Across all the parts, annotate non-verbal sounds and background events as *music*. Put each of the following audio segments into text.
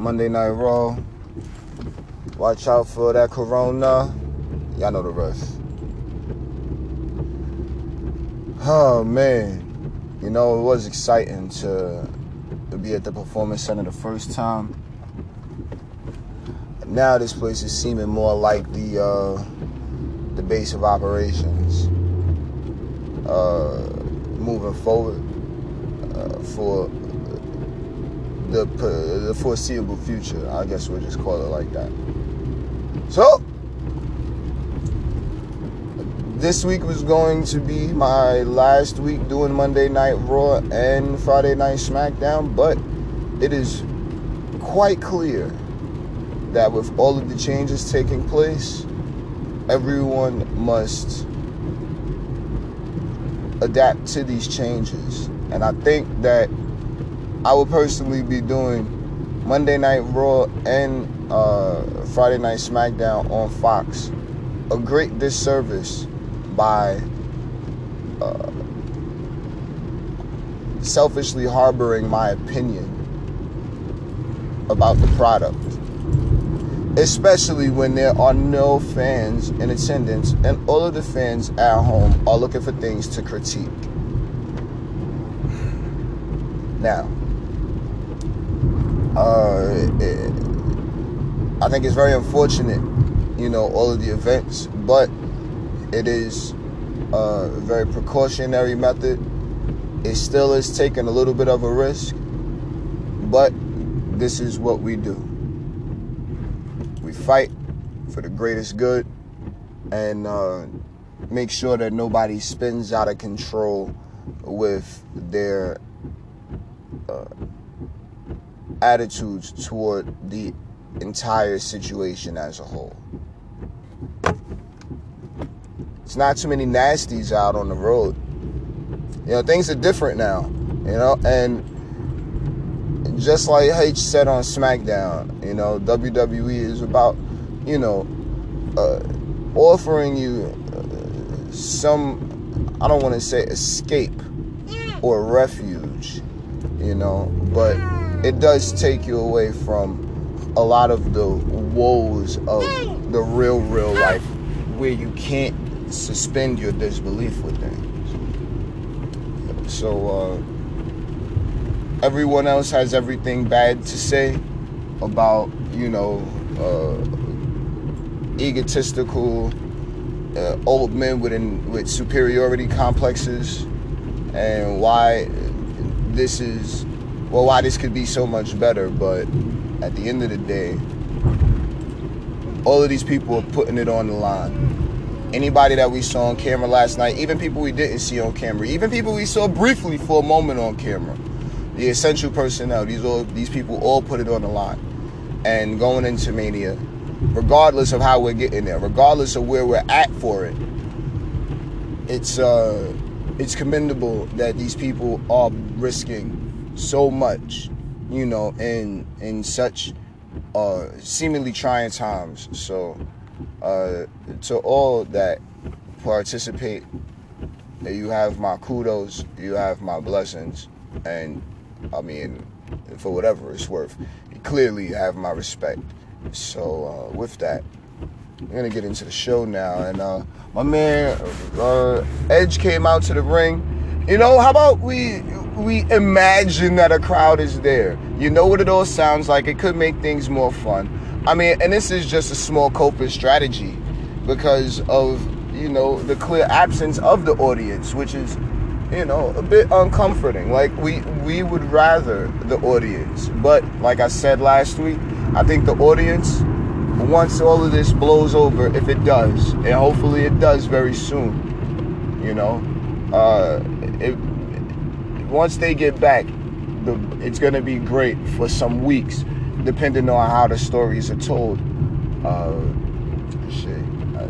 Monday Night Raw. Watch out for that Corona. Y'all know the rest. Oh man, you know it was exciting to be at the Performance Center the first time. Now this place is seeming more like the uh, the base of operations. Uh, moving forward uh, for the the foreseeable future. I guess we'll just call it like that. So this week was going to be my last week doing Monday Night Raw and Friday Night SmackDown, but it is quite clear that with all of the changes taking place, everyone must adapt to these changes. And I think that I would personally be doing Monday Night Raw and uh, Friday Night SmackDown on Fox a great disservice by uh, selfishly harboring my opinion about the product. Especially when there are no fans in attendance and all of the fans at home are looking for things to critique. Now, uh, it, I think it's very unfortunate, you know, all of the events, but it is a very precautionary method. It still is taking a little bit of a risk, but this is what we do. We fight for the greatest good and uh, make sure that nobody spins out of control with their uh, attitudes toward the entire situation as a whole. It's not too many nasties out on the road. You know, things are different now, you know, and just like H said on SmackDown, you know, WWE is about, you know, uh, offering you uh, some, I don't want to say escape or refuge, you know, but it does take you away from a lot of the woes of the real, real life where you can't suspend your disbelief with things. So, uh, everyone else has everything bad to say about, you know, uh, egotistical uh, old men with, in, with superiority complexes and why this is, well, why this could be so much better, but at the end of the day, all of these people are putting it on the line. Anybody that we saw on camera last night, even people we didn't see on camera, even people we saw briefly for a moment on camera, the essential personnel, these all these people all put it on the line. And going into Mania, regardless of how we're getting there, regardless of where we're at for it, it's uh it's commendable that these people are risking so much you know, in in such uh, seemingly trying times. So, uh, to all that participate, you have my kudos, you have my blessings, and I mean, for whatever it's worth, you clearly have my respect. So, uh, with that, we're gonna get into the show now, and uh, my man uh, Edge came out to the ring. You know, how about we we imagine that a crowd is there. You know what it all sounds like. It could make things more fun. I mean, and this is just a small coping strategy because of, you know, the clear absence of the audience, which is, you know, a bit uncomforting. Like we we would rather the audience. But like I said last week, I think the audience once all of this blows over, if it does, and hopefully it does very soon, you know, uh, it, once they get back, the, it's going to be great for some weeks, depending on how the stories are told. Uh, shit, uh,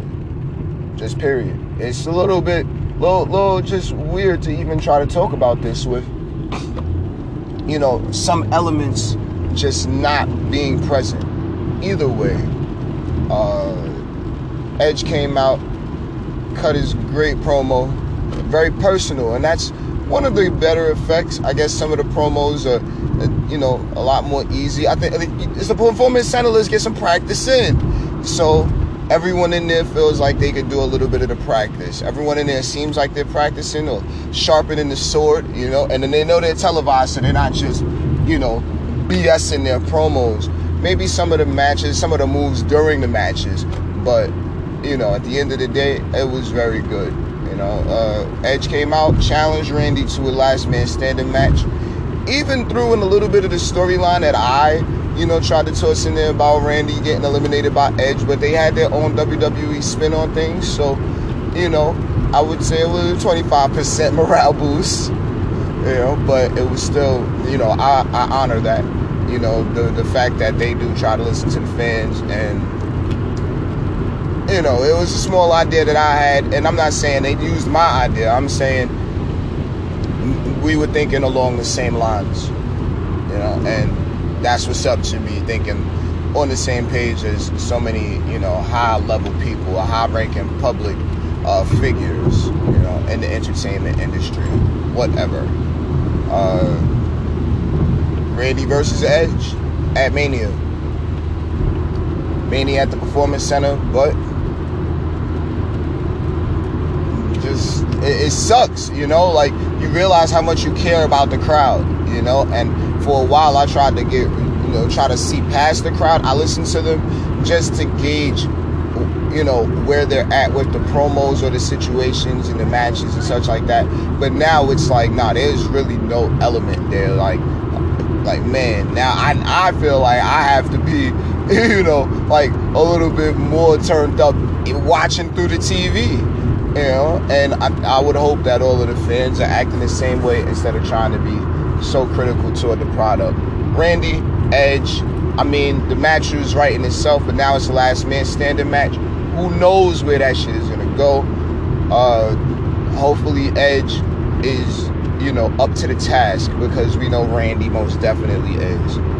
just period. It's a little bit, little, little, just weird to even try to talk about this with, you know, some elements just not being present. Either way, uh, Edge came out, cut his great promo, very personal, and that's one of the better effects. I guess some of the promos are, uh, you know, a lot more easy. I think it's the performance center. Let's get some practice in. So everyone in there feels like they could do a little bit of the practice. Everyone in there seems like they're practicing or sharpening the sword, you know, and then they know they're televised, so they're not just, you know, BSing their promos. Maybe some of the matches, some of the moves during the matches, but you know, at the end of the day, it was very good. Know, uh, Edge came out, challenged Randy to a last man standing match. Even threw in a little bit of the storyline that I, you know, tried to toss in there about Randy getting eliminated by Edge, but they had their own WWE spin on things. So, you know, I would say it was a 25% morale boost. You know, but it was still, you know, I, I honor that. You know, the the fact that they do try to listen to the fans and you know, it was a small idea that I had, and I'm not saying they used my idea. I'm saying we were thinking along the same lines, you know, and that's what's up to me, thinking on the same page as so many, you know, high level people, high ranking public uh, figures, you know, in the entertainment industry, whatever. Uh, Randy versus Edge at Mania. Mania at the Performance Center, but just it, it, sucks, you know. Like you realize how much you care about the crowd, you know. And for a while, I tried to get, you know, try to see past the crowd. I listened to them just to gauge, you know, where they're at with the promos or the situations and the matches and such like that. But now it's like, nah, there's really no element there. Like, like man, now I I feel like I have to be. *laughs* You know, like a little bit more turned up watching through the TV you know, and I, I would hope that all of the fans are acting the same way instead of trying to be so critical toward the product. Randy, Edge, I mean, the match was right in itself, but now it's the last man standing match. Who knows where that shit is gonna go? Uh, hopefully, Edge is, you know, up to the task because we know Randy most definitely is.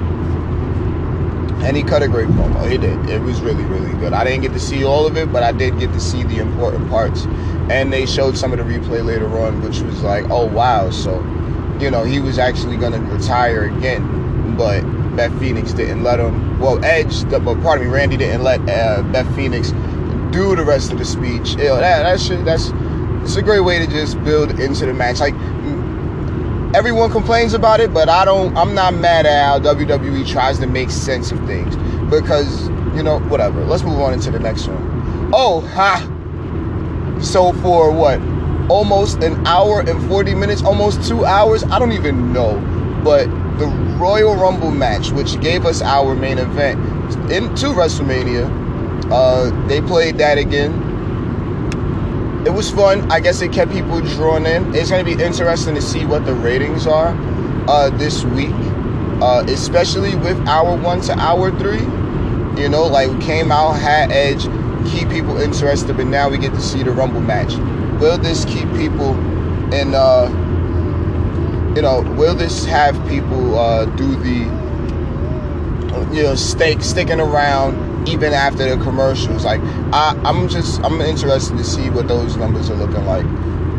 And he cut a great promo. He did. It was really, really good. I didn't get to see all of it, but I did get to see the important parts. And they showed some of the replay later on, which was like, oh wow. So, you know, he was actually going to retire again, but Beth Phoenix didn't let him. Well, Edge, but pardon me, Randy didn't let uh, Beth Phoenix do the rest of the speech. Know, that that shit, that's it's a great way to just build into the match. Like everyone complains about it, but I don't. I'm not mad at how WWE tries to make sense of things because you know whatever. Let's move on into the next one. Oh ha! So for what? Almost an hour and 40 minutes, almost two hours. I don't even know, but the Royal Rumble match, which gave us our main event into WrestleMania, uh, they played that again it was fun. I guess it kept people drawn in. It's going to be interesting to see what the ratings are uh, this week, uh, especially with hour one to hour three. You know, like came out, had Edge, keep people interested, but now we get to see the Rumble match. Will this keep people in, uh, you know, will this have people uh, do the, you know, stake, sticking around? Even after the commercials. Like I, I'm just I'm interested to see what those numbers are looking like.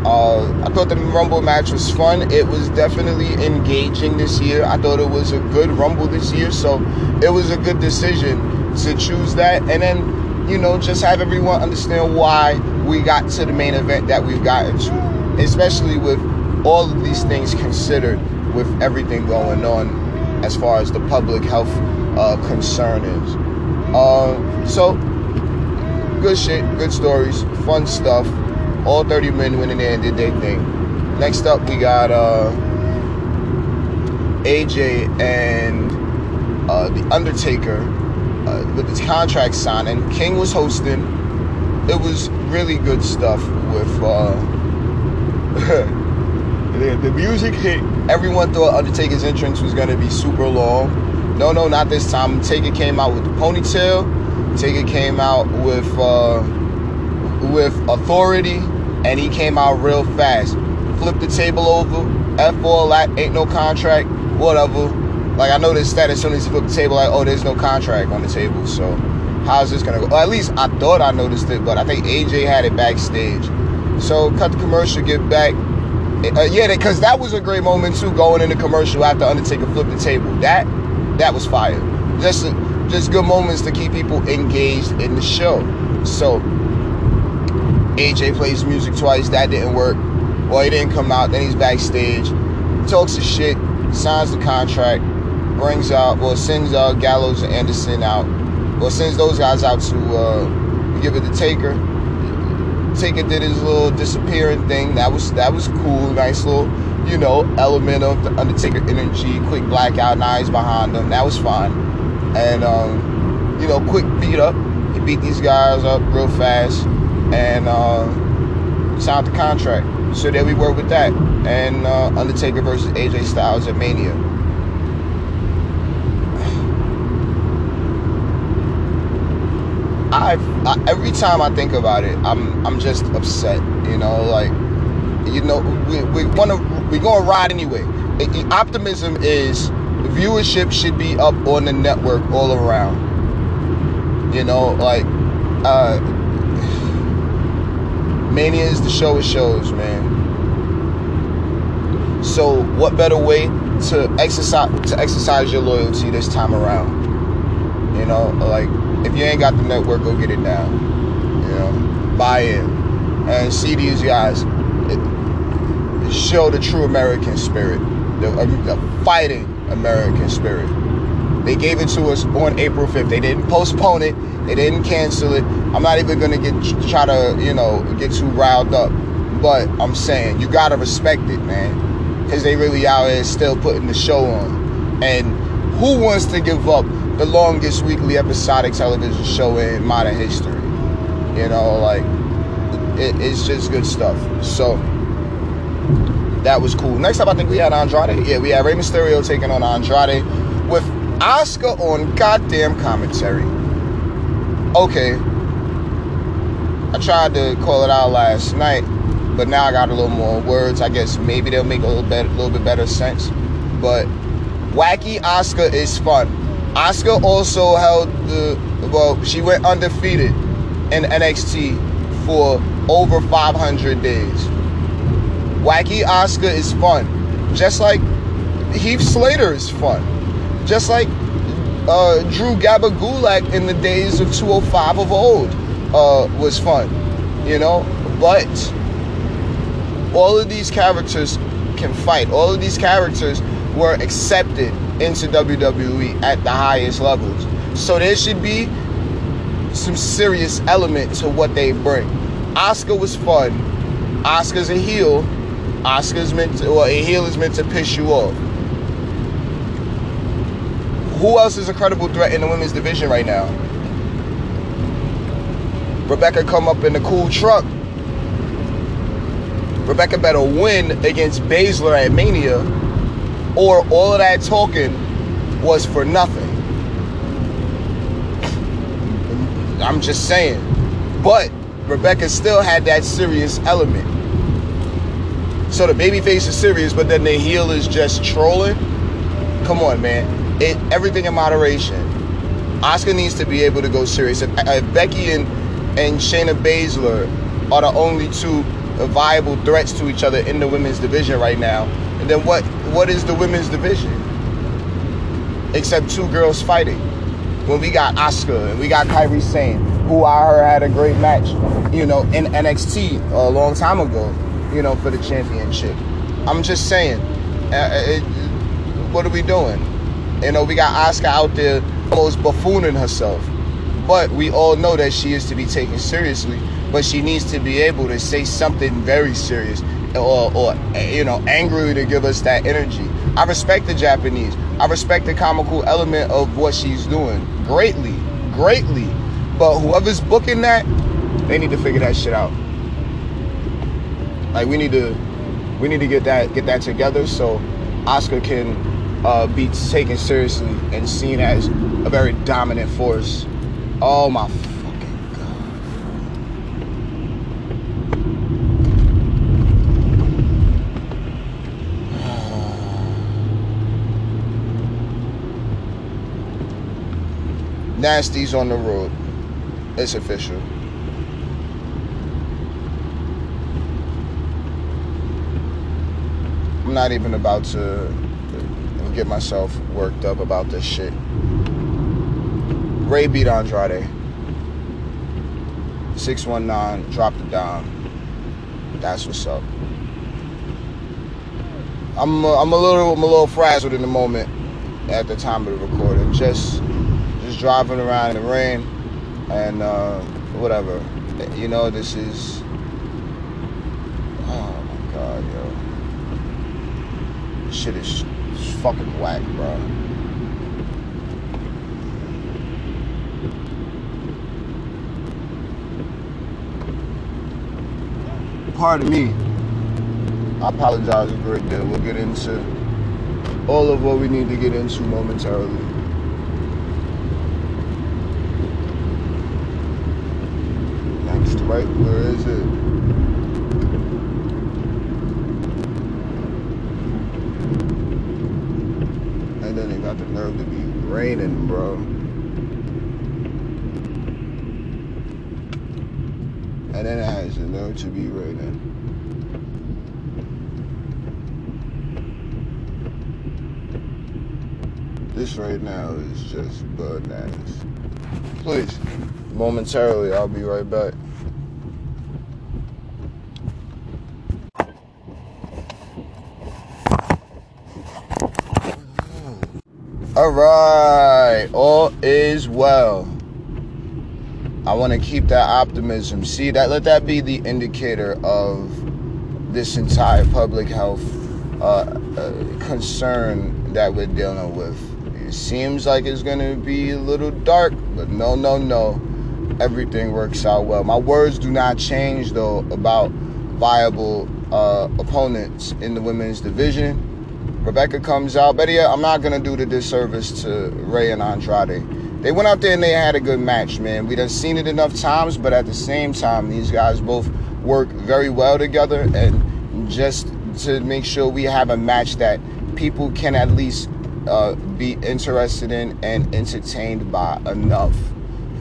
Uh, I thought the Rumble match was fun. It was definitely engaging this year. I thought it was a good Rumble this year, so it was a good decision to choose that. And then, you know, just have everyone understand why we got to the main event that we've gotten to, especially with all of these things considered, with everything going on as far as the public health uh, concern is. Uh, so, good shit, good stories, fun stuff. All 30 men went in there and did their thing. Next up, we got uh, AJ and uh, The Undertaker uh, with his contract signing. King was hosting. It was really good stuff with. Uh, *laughs* the, the music hit. Everyone thought Undertaker's entrance was going to be super long no, no, not this time. Taker came out with the ponytail. Taker came out with uh, with authority, and he came out real fast. Flipped the table over. F all that ain't no contract. Whatever. Like I noticed that as soon as he flipped the table, like oh, there's no contract on the table. So how's this gonna go? Well, at least I thought I noticed it, but I think AJ had it backstage. So cut the commercial, get back. uh, yeah, because that was a great moment too. Going in the commercial after Undertaker flipped the table. That that was fire. Just just good moments to keep people engaged in the show. So AJ plays music twice. That didn't work. Well, he didn't come out. Then he's backstage, talks his shit, signs the contract, brings out well sends uh, Gallows and Anderson out. Well, sends those guys out to uh, give it to Taker. Taker did his little disappearing thing. That was that was cool. Nice little, you know, element of the Undertaker energy. Quick blackout, eyes behind him. That was fine. And um, you know, quick beat up. He beat these guys up real fast and uh, signed the contract. So there we were with that. And uh, Undertaker versus AJ Styles at Mania. I, I every time I think about it, I'm I'm just upset. You know, like you know, we we want to we gonna ride anyway. It, it, optimism is viewership should be up on the network all around. You know, like uh, Mania is the show of shows, man. So what better way to exercise to exercise your loyalty this time around? You know, like if you ain't got the network, go get it now. You know, buy in and see these guys show the true American spirit, the, um, the fighting American spirit. They gave it to us on April 5th. They didn't postpone it. They didn't cancel it. I'm not even gonna get try to you know get too riled up, but I'm saying you gotta respect it, man, because they really out here still putting the show on. And who wants to give up the longest weekly episodic television show in modern history? You know, like it, it's just good stuff. So that was cool. Next up, I think we had Andrade. Yeah, we had Rey Mysterio taking on Andrade with Oscar on goddamn commentary. Okay. I tried to call it out last night, but now I got a little more words. I guess maybe they'll make a little bit, a little bit better sense. But wacky Oscar is fun. Asuka also held the well, she went undefeated in NXT for over 500 days. Wacky Asuka is fun. Just like Heath Slater is fun. Just like uh, Drew Gulak in the days of 205 of old uh, was fun. You know? But all of these characters can fight. All of these characters were accepted into WWE at the highest levels. So there should be some serious element to what they bring. Oscar was fun. Oscar's a heel. Oscar's meant to, well, a heel is meant to piss you off. Who else is a credible threat in the women's division right now? Rebecca come up in the cool truck. Rebecca better win against Baszler at Mania, or all of that talking was for nothing. I'm just saying. But Rebecca still had that serious element. So the babyface is serious, but then the heel is just trolling. Come on, man. It everything in moderation. Oscar needs to be able to go serious. If, if uh, Becky and and Shayna Baszler are the only two viable threats to each other in the women's division right now, and then what what is the women's division? Except two girls fighting. When we got Oscar and we got Kairi Sane, who I heard had a great match, you know, in NXT a long time ago you know, for the championship. I'm just saying, uh, it, what are we doing? You know, we got Oscar out there almost buffooning herself. But we all know that she is to be taken seriously. But she needs to be able to say something very serious or, or you know, angrily to give us that energy. I respect the Japanese. I respect the comical element of what she's doing greatly, greatly. But whoever's booking that, they need to figure that shit out. Like we need to we need to get that get that together so Oscar can uh, be taken seriously and seen as a very dominant force. Oh my fucking god. Nasty's on the road. It's official. I'm not even about to get myself worked up about this shit. Rey beat Andrade. 619, dropped it down. That's what's up. I'm uh, I'm a little I'm a little frazzled in the moment at the time of the recording. Just driving around in the rain and uh, whatever. You know, this is oh my god, yo. This shit is fucking whack, bro. Pardon me. I apologize a great deal. We'll get into all of what we need to get into momentarily. Next, right? Where is it? And then they got the nerve to be raining, bro. And then it has the nerve to be raining. This right now is just bananas. Please, momentarily, I'll be right back. All right, all is well. I want to keep that optimism. See that let that be the indicator of this entire public health uh, uh, concern that we're dealing with. It seems like it's gonna be a little dark, but no, no, no. Everything works out well. My words do not change though about viable uh, opponents in the women's division. Rebecca comes out. Betty, I'm not gonna do the disservice to Rey and Andrade. They went out there and they had a good match, man. We done seen it enough times, but at the same time, these guys both work very well together. And just to make sure we have a match that people can at least uh, be interested in and entertained by enough.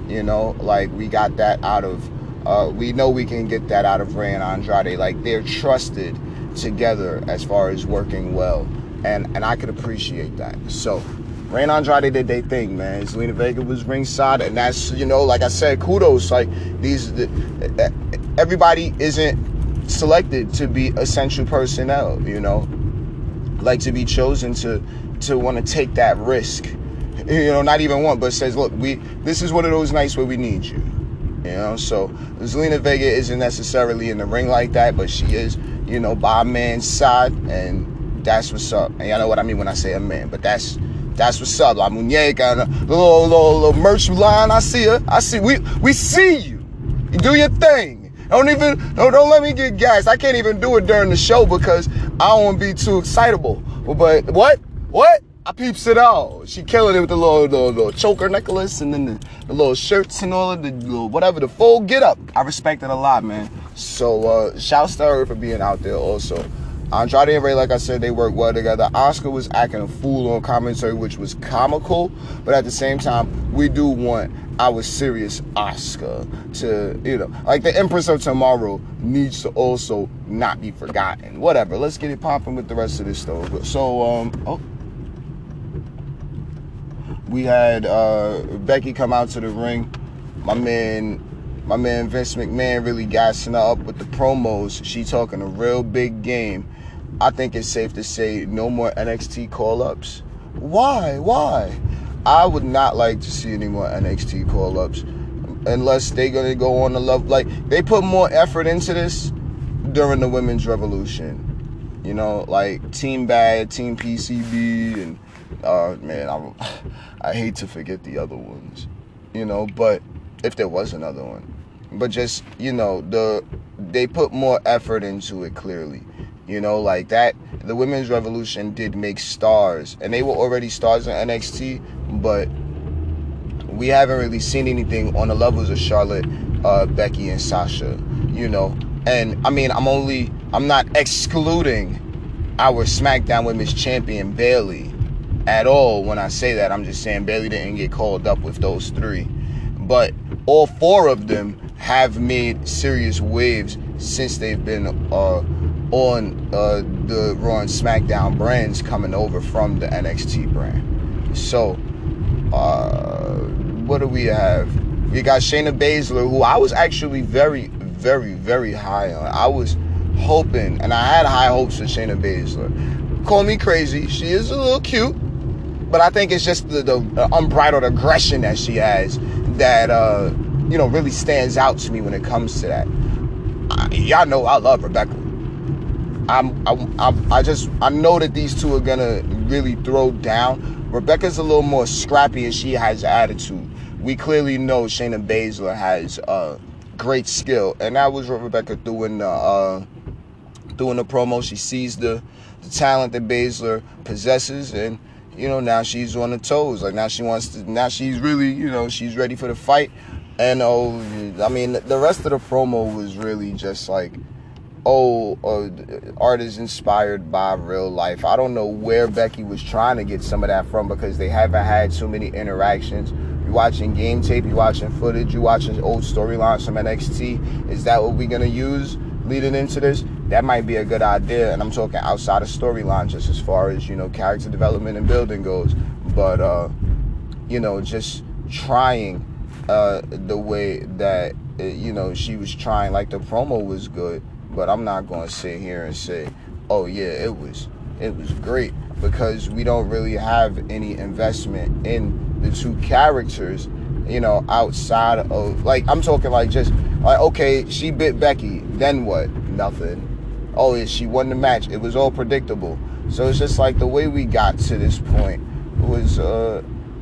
You know, like we got that out of, uh, we know we can get that out of Rey and Andrade. Like they're trusted together as far as working well, and and I could appreciate that. So. Rey and Andrade did their thing, man. Zelina Vega was ringside, and that's you know, like I said, kudos. Like these, the, everybody isn't selected to be essential personnel. You know, like to be chosen to to want to take that risk. *laughs* You know, not even one, but says, look, we this is one of those nights where we need you. You know, so Zelina Vega isn't necessarily in the ring like that, but she is, you know, by a man's side, and that's what's up. And y'all know what I mean when I say a man, but that's that's what's up. La Muñeca, a little, little, little merch line. I see her. I see. We we see you. You do your thing. Don't even don't, don't let me get gas. I can't even do it during the show because I don't want to be too excitable. But what? What? I peeps it all. She killing it with the little, little, little choker necklace and then the, the, little shirts and all of the little whatever, the full get up. I respect it a lot, man. So uh shouts to her for being out there also. Andrade and Rey, like I said, they work well together. Oscar was acting a fool on commentary, which was comical, but at the same time, we do want our serious Oscar to, you know, like the Empress of Tomorrow needs to also not be forgotten. Whatever. Let's get it popping with the rest of this though. So, um, oh we had uh, Becky come out to the ring. My man, my man Vince McMahon really gassing her up with the promos. She talking a real big game. I think it's safe to say no more NXT call ups. Why? Why? I would not like to see any more NXT call ups unless they're gonna go on the love. Like they put more effort into this during the women's revolution. You know, like Team Bad, Team PCB, and uh, man, I'm, *laughs* I hate to forget the other ones, you know, but if there was another one, but just you know the they put more effort into it clearly, you know, like that. The women's revolution did make stars, and they were already stars in NXT, but we haven't really seen anything on the levels of Charlotte, uh, Becky, and Sasha, you know. And I mean, I'm only I'm not excluding our SmackDown Women's Champion Bayley at all when I say that. I'm just saying Bayley didn't get called up with those three. But all four of them have made serious waves since they've been uh, on uh, the Raw and SmackDown brands coming over from the NXT brand. So, uh, what do we have? We got Shayna Baszler, who I was actually very, very, very high on. I was hoping, and I had high hopes for Shayna Baszler. Call me crazy. She is a little cute, but I think it's just the, the unbridled aggression that she has that, uh, you know, really stands out to me when it comes to that. I, y'all know I love Rebecca. I'm, I'm, I just I know that these two are gonna really throw down. Rebecca's a little more scrappy and she has attitude. We clearly know Shayna Baszler has uh, great skill, and that was Rebecca doing the uh, doing the promo. She sees the the talent that Baszler possesses, and you know now she's on the toes. Like now she wants to. Now she's really you know she's ready for the fight. And oh, I mean the rest of the promo was really just like oh, uh, art is inspired by real life. I don't know where Becky was trying to get some of that from because they haven't had too many interactions. You're watching game tape, you're watching footage, you're watching old storylines from NXT. Is that what we're gonna use leading into this? That might be a good idea. And I'm talking outside of storyline, just as far as you know, character development and building goes. But uh, you know, just trying uh, the way that uh, you know she was trying. Like the promo was good but I'm not going to sit here and say, "Oh yeah, it was it was great," because we don't really have any investment in the two characters, you know, outside of like I'm talking like just like okay, she bit Becky, then what? Nothing. Oh, she won the match. It was all predictable. So it's just like the way we got to this point was uh,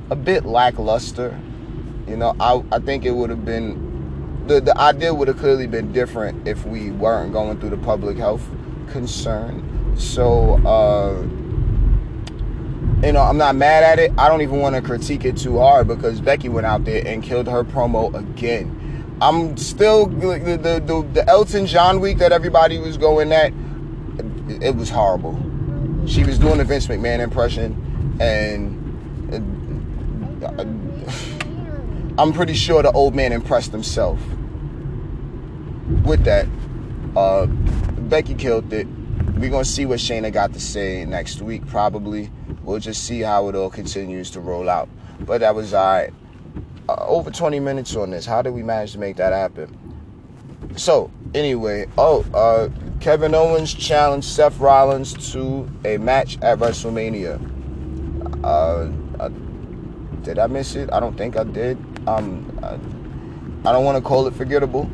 a bit lackluster. You know, I I think it would have been the, the idea would have clearly been different if we weren't going through the public health concern. So, uh, you know, I'm not mad at it. I don't even want to critique it too hard because Becky went out there and killed her promo again. I'm still the the, the, the Elton John week that everybody was going at. It was horrible. She was doing the Vince McMahon impression, and uh, I'm pretty sure the old man impressed himself with that, uh, Becky killed it. We're gonna see what Shayna got to say next week. Probably we'll just see how it all continues to roll out. But that was alright. Uh, over 20 minutes on this. How did we manage to make that happen? So anyway, oh, uh, Kevin Owens challenged Seth Rollins to a match at WrestleMania. Uh, uh did I miss it? I don't think I did. Um, I, I don't want to call it forgettable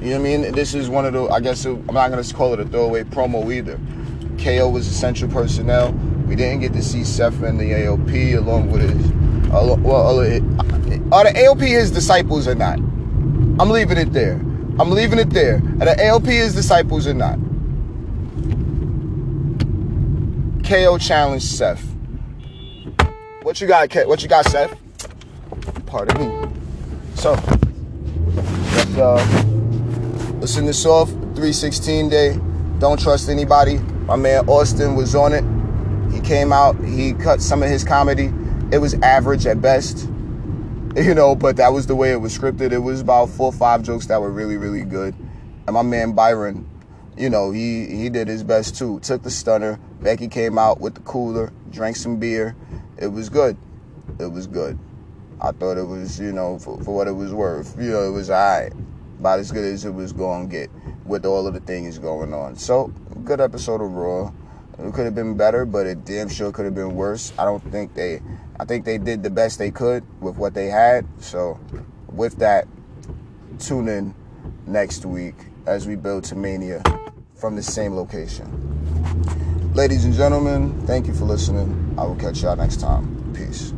you know what I mean? This is one of the, I guess, I'm not going to call it a throwaway promo either. KO was essential personnel. We didn't get to see Seth and the AOP along with his, uh, well, are the AOP his disciples or not? I'm leaving it there. I'm leaving it there. Are the AOP his disciples or not? KO challenged Seth. What you got, What you got, Seth? Pardon me. So, let's, uh, Listen this off. 316 day. Don't trust anybody. My man Austin was on it. He came out. He cut some of his comedy. It was average at best. *laughs* You know, but that was the way it was scripted. It was about four or five jokes that were really, really good. And my man Byron, you know, he he did his best too. Took the stunner. Becky came out with the cooler, drank some beer. It was good. It was good. I thought it was, you know, for, for what it was worth. You know, it was alright about as good as it was going to get with all of the things going on. So, good episode of Raw. It could have been better, but it damn sure could have been worse. I don't think they, I think they did the best they could with what they had. So, with that, tune in next week as we build to Mania from the same location. Ladies and gentlemen, thank you for listening. I will catch y'all next time. Peace.